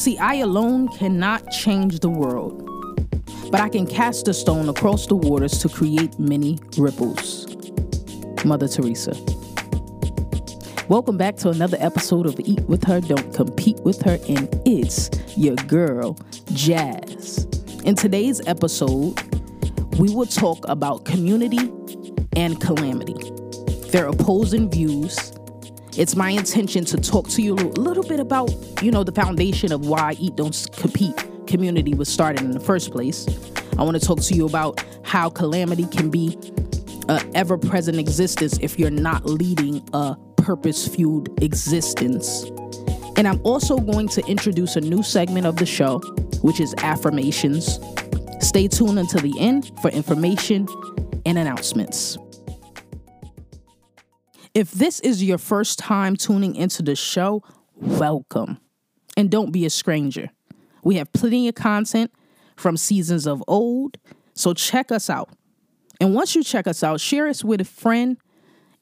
See, I alone cannot change the world, but I can cast a stone across the waters to create many ripples. Mother Teresa. Welcome back to another episode of Eat With Her, Don't Compete With Her, and it's your girl, Jazz. In today's episode, we will talk about community and calamity. They're opposing views. It's my intention to talk to you a little bit about, you know, the foundation of why Eat Don't Compete community was started in the first place. I want to talk to you about how calamity can be an ever present existence if you're not leading a purpose fueled existence. And I'm also going to introduce a new segment of the show, which is affirmations. Stay tuned until the end for information and announcements. If this is your first time tuning into the show, welcome. And don't be a stranger. We have plenty of content from seasons of old, so check us out. And once you check us out, share us with a friend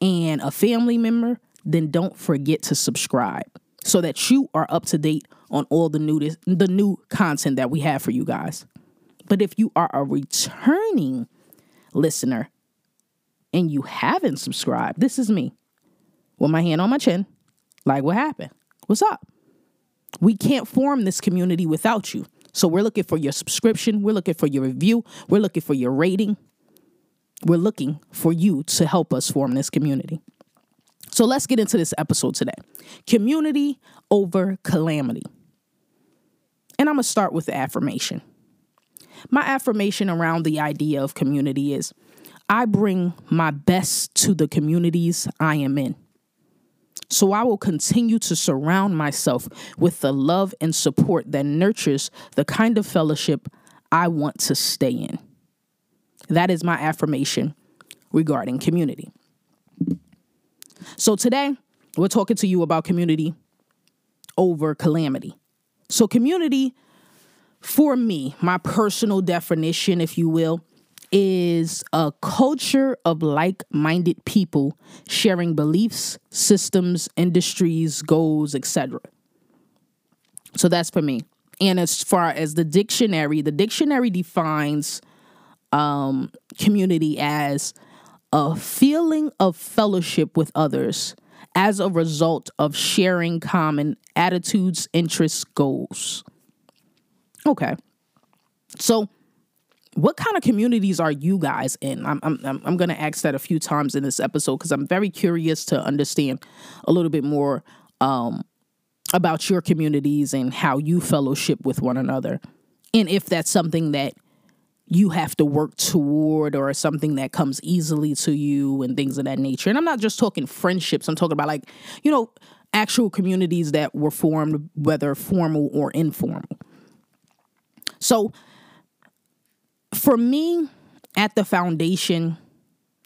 and a family member, then don't forget to subscribe so that you are up to date on all the new the new content that we have for you guys. But if you are a returning listener and you haven't subscribed, this is me with my hand on my chin. Like, what happened? What's up? We can't form this community without you. So we're looking for your subscription. We're looking for your review. We're looking for your rating. We're looking for you to help us form this community. So let's get into this episode today community over calamity. And I'm going to start with the affirmation. My affirmation around the idea of community is I bring my best to the communities I am in. So I will continue to surround myself with the love and support that nurtures the kind of fellowship I want to stay in. That is my affirmation regarding community. So today, we're talking to you about community over calamity. So, community, for me, my personal definition, if you will, is a culture of like minded people sharing beliefs, systems, industries, goals, etc. So that's for me. And as far as the dictionary, the dictionary defines um, community as a feeling of fellowship with others as a result of sharing common attitudes, interests, goals. Okay. So what kind of communities are you guys in? I'm I'm I'm going to ask that a few times in this episode because I'm very curious to understand a little bit more um, about your communities and how you fellowship with one another, and if that's something that you have to work toward or something that comes easily to you and things of that nature. And I'm not just talking friendships. I'm talking about like you know actual communities that were formed, whether formal or informal. So for me, at the foundation,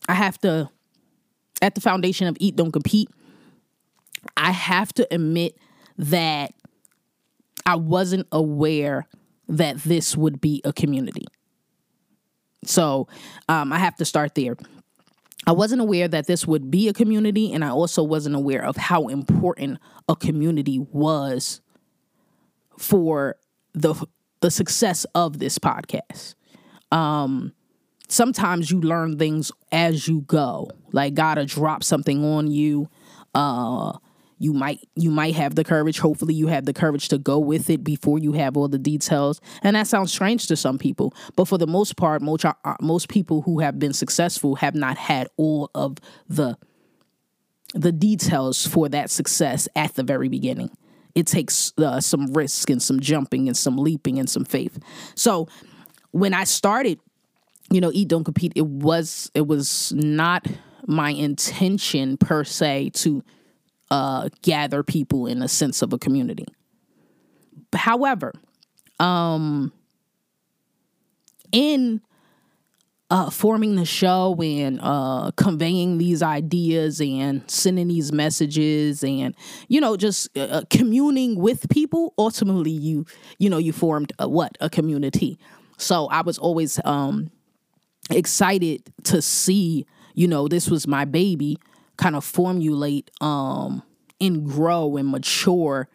I have to, at the foundation of Eat, Don't Compete, I have to admit that I wasn't aware that this would be a community. So um, I have to start there. I wasn't aware that this would be a community, and I also wasn't aware of how important a community was for the the success of this podcast um sometimes you learn things as you go. Like gotta drop something on you. Uh you might you might have the courage. Hopefully you have the courage to go with it before you have all the details. And that sounds strange to some people. But for the most part most uh, most people who have been successful have not had all of the the details for that success at the very beginning. It takes uh, some risk and some jumping and some leaping and some faith. So when I started, you know, Eat Don't Compete, it was it was not my intention per se to uh, gather people in a sense of a community. However, um, in uh, forming the show and uh, conveying these ideas and sending these messages and you know just uh, uh communing with people ultimately you you know you formed a, what a community so I was always um, excited to see, you know, this was my baby kind of formulate um, and grow and mature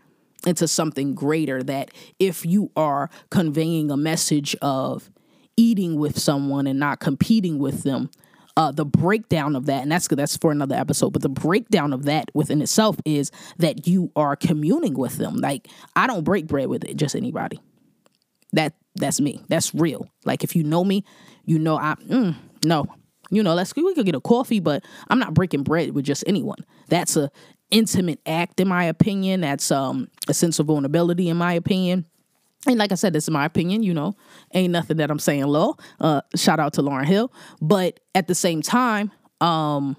into something greater that if you are conveying a message of eating with someone and not competing with them uh, the breakdown of that, and that's that's for another episode. But the breakdown of that within itself is that you are communing with them. Like I don't break bread with it, just anybody. That that's me. That's real. Like if you know me, you know I mm, no. You know, let's we could get a coffee, but I'm not breaking bread with just anyone. That's a intimate act, in my opinion. That's um a sense of vulnerability, in my opinion. And like I said, this is my opinion, you know, ain't nothing that I'm saying low. Uh, shout out to Lauryn Hill. But at the same time, um,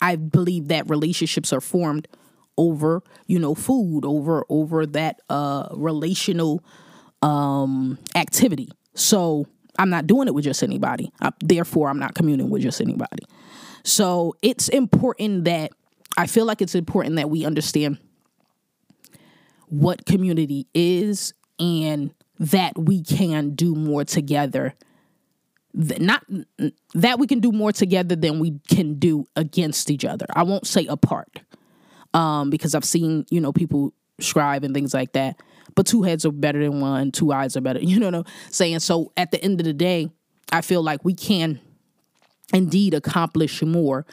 I believe that relationships are formed over, you know, food, over over that uh relational um activity. So I'm not doing it with just anybody. I, therefore, I'm not communing with just anybody. So it's important that I feel like it's important that we understand what community is and that we can do more together not that we can do more together than we can do against each other i won't say apart um, because i've seen you know people scribe and things like that but two heads are better than one two eyes are better you know what i'm saying so at the end of the day i feel like we can indeed accomplish more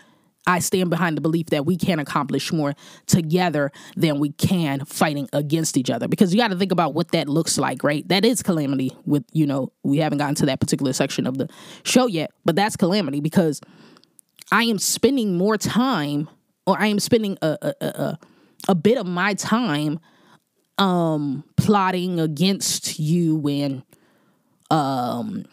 I stand behind the belief that we can accomplish more together than we can fighting against each other. Because you got to think about what that looks like, right? That is calamity. With you know, we haven't gotten to that particular section of the show yet, but that's calamity because I am spending more time, or I am spending a a, a, a bit of my time, um, plotting against you and um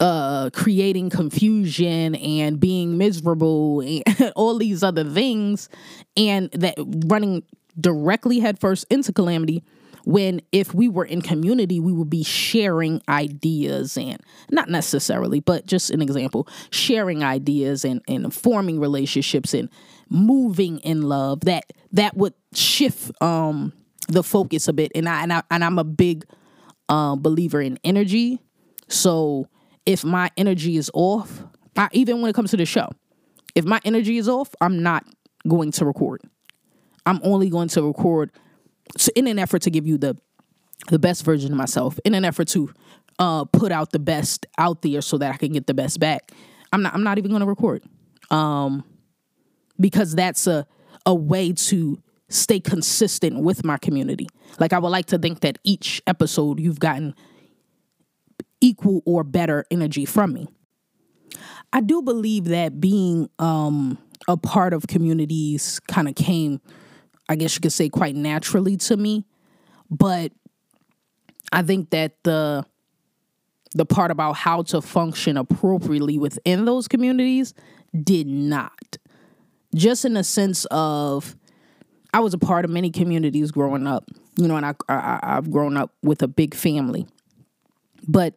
uh, creating confusion and being miserable and all these other things, and that running directly headfirst into calamity. When if we were in community, we would be sharing ideas and not necessarily, but just an example, sharing ideas and, and forming relationships and moving in love. That that would shift um the focus a bit. And I and I and I'm a big uh, believer in energy. So if my energy is off, I, even when it comes to the show, if my energy is off, I'm not going to record. I'm only going to record in an effort to give you the the best version of myself, in an effort to uh, put out the best out there so that I can get the best back. I'm not I'm not even going to record. Um because that's a a way to stay consistent with my community. Like I would like to think that each episode you've gotten equal or better energy from me. I do believe that being um, a part of communities kind of came, I guess you could say, quite naturally to me. But I think that the the part about how to function appropriately within those communities did not. Just in the sense of, I was a part of many communities growing up, you know, and I, I I've grown up with a big family, but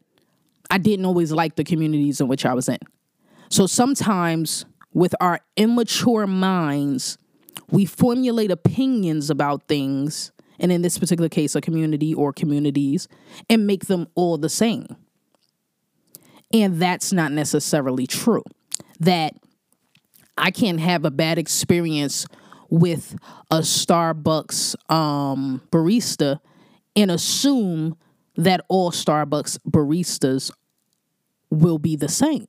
I didn't always like the communities in which I was in. So sometimes with our immature minds, we formulate opinions about things, and in this particular case, a community or communities, and make them all the same. And that's not necessarily true. That I can have a bad experience with a Starbucks um, barista and assume that all Starbucks baristas will be the same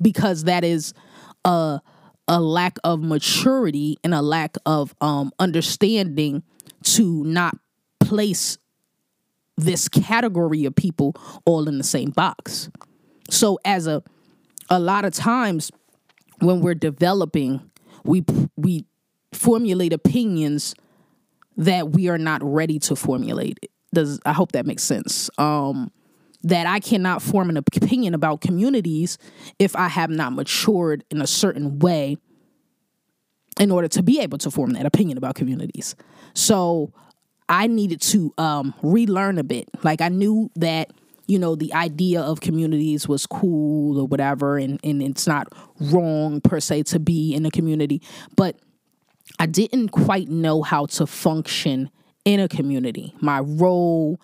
because that is a a lack of maturity and a lack of um, understanding to not place this category of people all in the same box. So as a a lot of times when we're developing, we we formulate opinions that we are not ready to formulate. Does I hope that makes sense. Um that I cannot form an opinion about communities if I have not matured in a certain way in order to be able to form that opinion about communities. So I needed to um, relearn a bit. Like I knew that, you know, the idea of communities was cool or whatever, and, and it's not wrong per se to be in a community. But I didn't quite know how to function in a community. My role,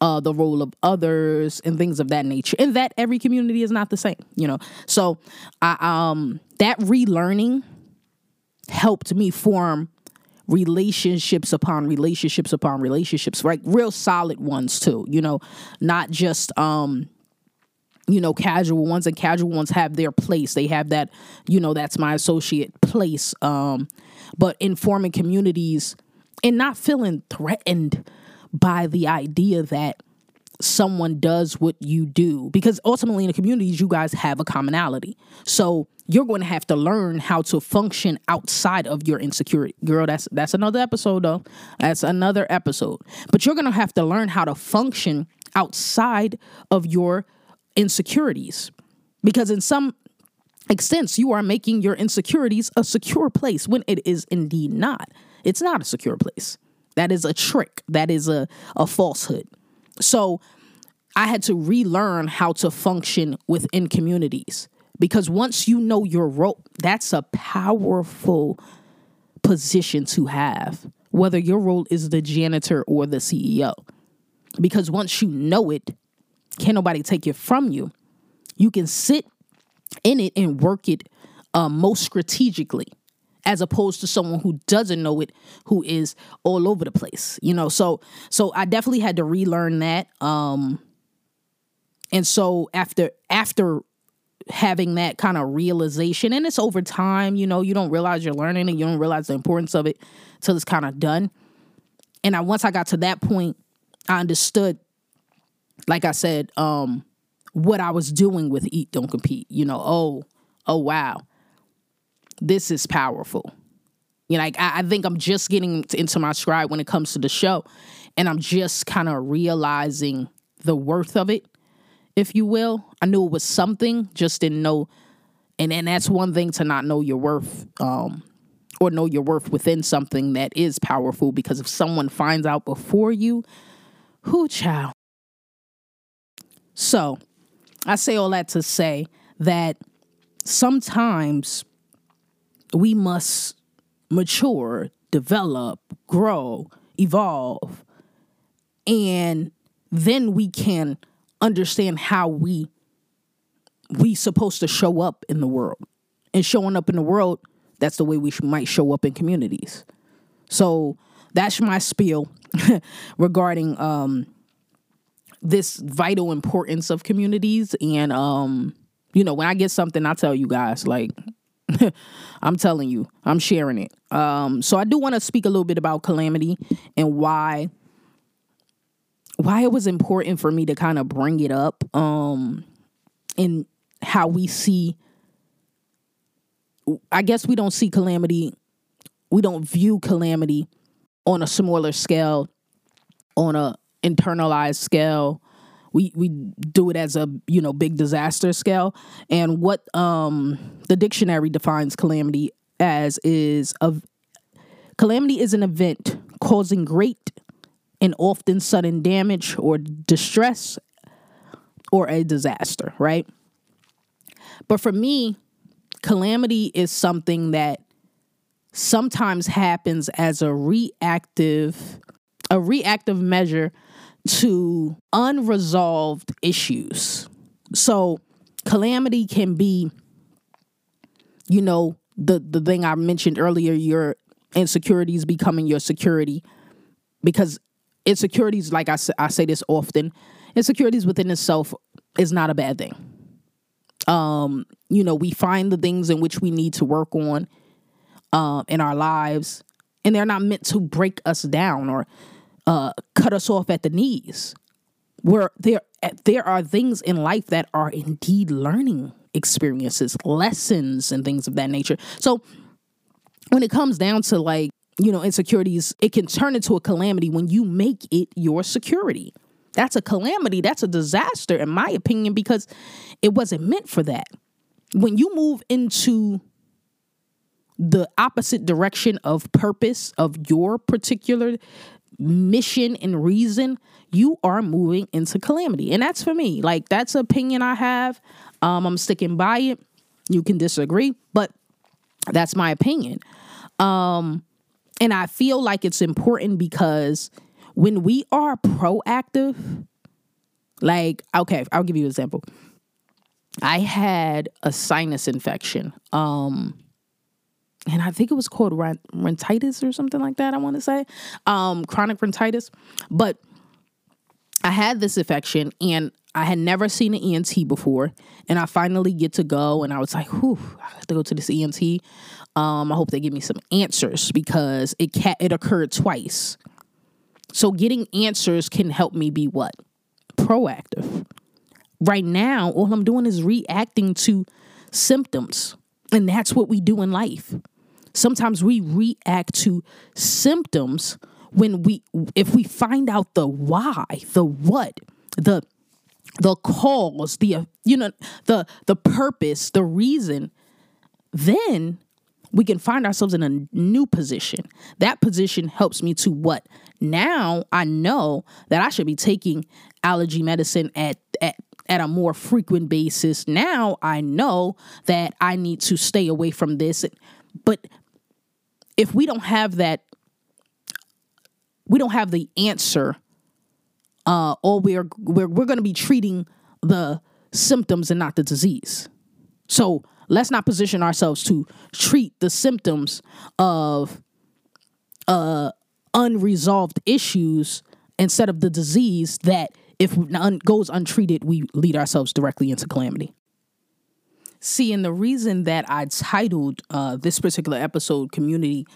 uh, the role of others and things of that nature and that every community is not the same you know so I, um that relearning helped me form relationships upon relationships upon relationships, right? Real solid ones too, you know, not just um you know casual ones and casual ones have their place they have that you know that's my associate place um but informing communities and not feeling threatened by the idea that someone does what you do. Because ultimately in the communities you guys have a commonality. So you're going to have to learn how to function outside of your insecurity. Girl that's that's another episode though. That's another episode. But you're going to have to learn how to function outside of your insecurities. Because in some extents you are making your insecurities a secure place when it is indeed not it's not a secure place that is a trick that is a, a falsehood so I had to relearn how to function within communities because once you know your role, that's a powerful position to have, whether your role is the janitor or the CEO. Because once you know it, can't nobody take it from you. You can sit in it and work it uh, most strategically as opposed to someone who doesn't know it who is all over the place you know? So so i definitely had to relearn that um and so after after having that kind of realization and it's over time you know you don't realize you're learning and you don't realize the importance of it till it's kind of done. And i once i got to that point i understood like i said um what i was doing with eat don't compete you know oh oh wow this is powerful. You know, like I, I think I'm just getting into my stride when it comes to the show, and I'm just kind of realizing the worth of it, if you will. I knew it was something, just didn't know, and and that's one thing to not know your worth, um, or know your worth within something that is powerful. Because if someone finds out before you, who child. So, I say all that to say that sometimes we must mature, develop, grow, evolve, and then we can understand how we we supposed to show up in the world. And showing up in the world, that's the way we might show up in communities. So that's my spiel regarding um, this vital importance of communities. And um, you know, when I get something, I tell you guys like I'm telling you, I'm sharing it. Um, so I do want to speak a little bit about calamity and why why it was important for me to kind of bring it up um in how we see I guess we don't see calamity we don't view calamity on a smaller scale on a internalized scale. We we do it as a you know big disaster scale. And what um the dictionary defines calamity as is a calamity is an event causing great and often sudden damage or distress or a disaster right? But for me calamity is something that sometimes happens as a reactive a reactive measure to unresolved issues. So, calamity can be, you know, the, the thing I mentioned earlier, your insecurities becoming your security. Because insecurities, like I, I say this often, insecurities within itself is not a bad thing. Um, you know, we find the things in which we need to work on uh, in our lives, and they're not meant to break us down or uh, cut us off at the knees. Where there there are things in life that are indeed learning experiences, lessons, and things of that nature. So when it comes down to like you know insecurities, it can turn into a calamity when you make it your security. That's a calamity. That's a disaster, in my opinion, because it wasn't meant for that. When you move into the opposite direction of purpose of your particular mission and reason, you are moving into calamity. And that's for me. Like that's opinion I have. Um, I'm sticking by it. You can disagree, but that's my opinion. Um, and I feel like it's important because when we are proactive, like, okay, I'll give you an example. I had a sinus infection. Um, and I think it was called rhinitis or something like that. I want to say um, chronic rhinitis, but I had this infection and I had never seen an ENT before, and I finally get to go, and I was like, "Whew, I have to go to this ENT." Um, I hope they give me some answers because it ca- it occurred twice. So getting answers can help me be what proactive. Right now, all I'm doing is reacting to symptoms, and that's what we do in life. Sometimes we react to symptoms when we if we find out the why, the what, the the cause, the you know, the the purpose, the reason, then we can find ourselves in a new position. That position helps me to what? Now I know that I should be taking allergy medicine at at at a more frequent basis. Now I know that I need to stay away from this. But if we don't have that we don't have the answer uh, or we're we're we're going to be treating the symptoms and not the disease. So let's not position ourselves to treat the symptoms of uh, unresolved issues instead of the disease that if none goes untreated, we lead ourselves directly into calamity. See, and the reason that I titled uh, this particular episode "Community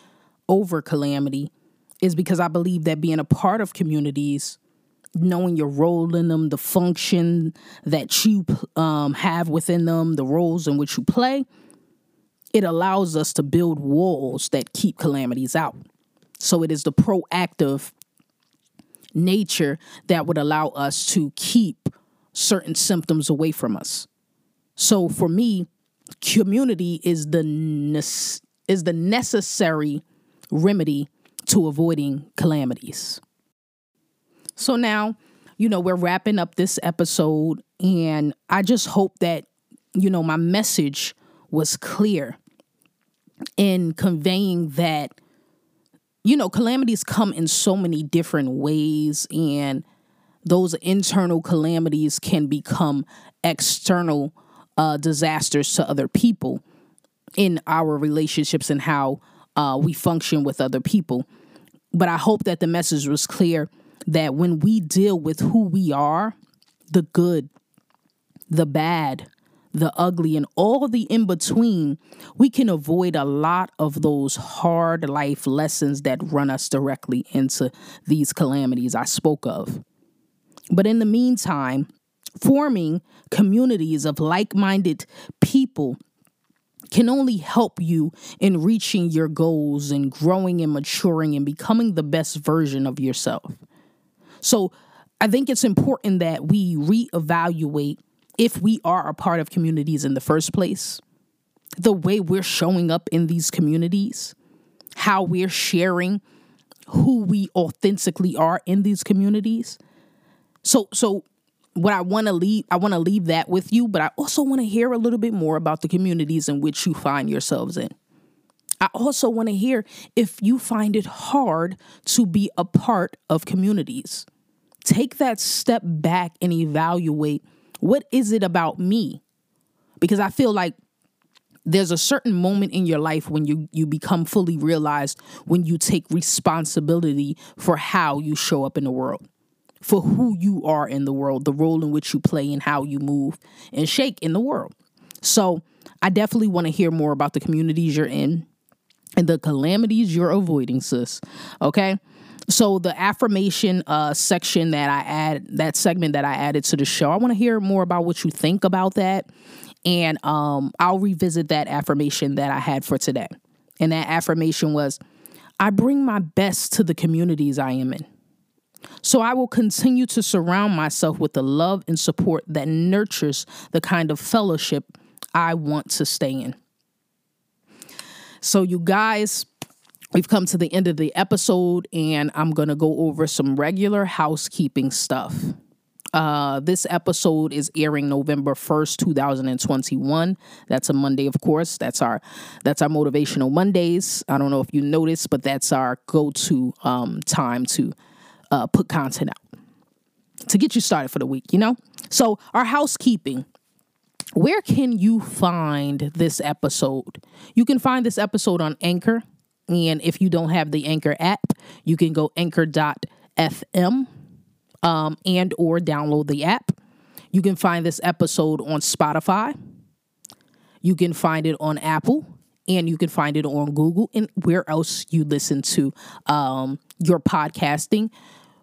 Over Calamity" is because I believe that being a part of communities knowing your role in them, the function that you um, have within them, the roles in which you play, it allows us to build walls that keep calamities out. So it is the proactive nature that would allow us to keep certain symptoms away from us. So for me, community is the ne- is the necessary remedy to avoiding calamities. So now, you know, we're wrapping up this episode, and I just hope that, you know, my message was clear in conveying that, you know, calamities come in so many different ways, and those internal calamities can become external uh, disasters to other people in our relationships and how uh, we function with other people. But I hope that the message was clear that when we deal with who we are, the good, the bad, the ugly, and all the in between, we can avoid a lot of those hard life lessons that run us directly into these calamities I spoke of. But in the meantime, forming communities of like minded people can only help you in reaching your goals and growing and maturing and becoming the best version of yourself. So I think it's important that we reevaluate if we are a part of communities in the first place, the way we're showing up in these communities, how we're sharing who we authentically are in these communities. So so what I want to leave I want to leave that with you, but I also want to hear a little bit more about the communities in which you find yourselves in. I also want to hear if you find it hard to be a part of communities. Take that step back and evaluate what is it about me? Because I feel like there's a certain moment in your life when you you become fully realized when you take responsibility for how you show up in the world for who you are in the world the role in which you play and how you move and shake in the world so i definitely want to hear more about the communities you're in and the calamities you're avoiding, sis. Okay. So the affirmation uh, section that I add, that segment that I added to the show, I want to hear more about what you think about that, and um, I'll revisit that affirmation that I had for today. And that affirmation was, "I bring my best to the communities I am in." So I will continue to surround myself with the love and support that nurtures the kind of fellowship I want to stay in. So, you guys, we've come to the end of the episode, and I'm going to go over some regular housekeeping stuff. Uh, this episode is airing November 1st, 2021. That's a Monday, of course. That's our that's our motivational Mondays. I don't know if you noticed, but that's our go-to um, time to uh, put content out to get you started for the week, you know? So, our housekeeping where can you find this episode? You can find this episode on Anchor. And if you don't have the Anchor app, you can go anchor.fm um, and or download the app. You can find this episode on Spotify. You can find it on Apple and you can find it on Google and where else you listen to um, your podcasting.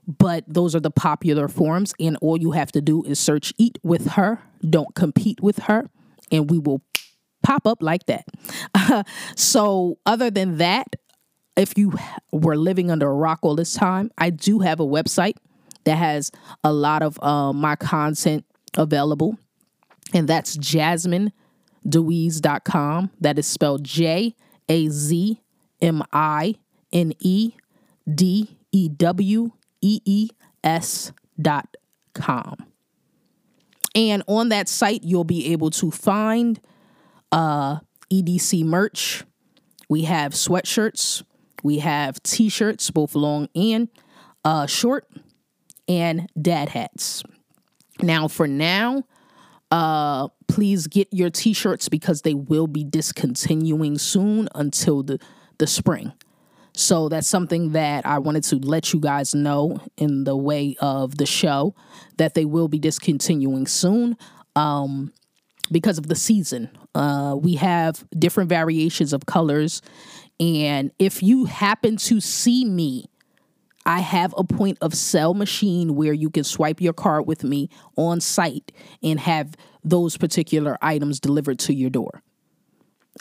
But those are the popular forms, and all you have to do is search Eat with Her, Don't Compete with Her, and we will pop up like that. so, other than that, if you were living under a rock all this time, I do have a website that has a lot of uh, my content available, and that's jazminedewees.com. That is spelled J A Z M I N E D E W E E S dot com. And on that site, you'll be able to find uh, EDC merch. We have sweatshirts, we have t shirts, both long and uh, short, and dad hats. Now, for now, uh, please get your t shirts because they will be discontinuing soon until the, the spring. So that's something that I wanted to let you guys know in the way of the show that they will be discontinuing soon um, because of the season. Uh, we have different variations of colors. And if you happen to see me, I have a point of sale machine where you can swipe your card with me on site and have those particular items delivered to your door.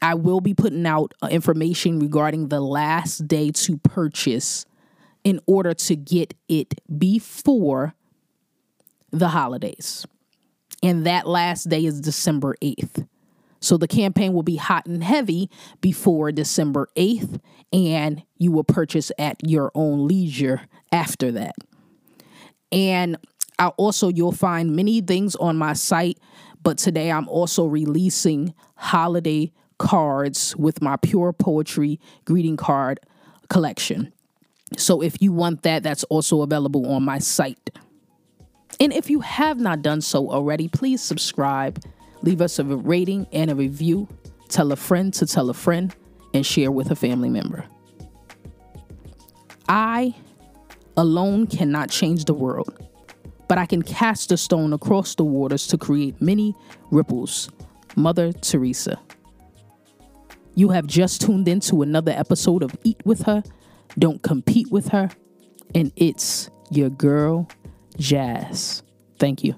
I will be putting out uh, information regarding the last day to purchase in order to get it before the holidays. And that last day is December 8th. So the campaign will be hot and heavy before December 8th, and you will purchase at your own leisure after that. And I also you'll find many things on my site, but today I'm also releasing holiday cards with my pure poetry greeting card collection. So if you want that, that's also available on my site. And if you have not done so already, please subscribe, leave us a rating and a review, tell a friend to tell a friend, and share with a family member. I alone cannot change the world, but I can cast a stone across the waters to create many ripples. Mother Teresa. You have just tuned into another episode of Eat with Her, Don't Compete with Her, and it's your girl, Jazz. Thank you.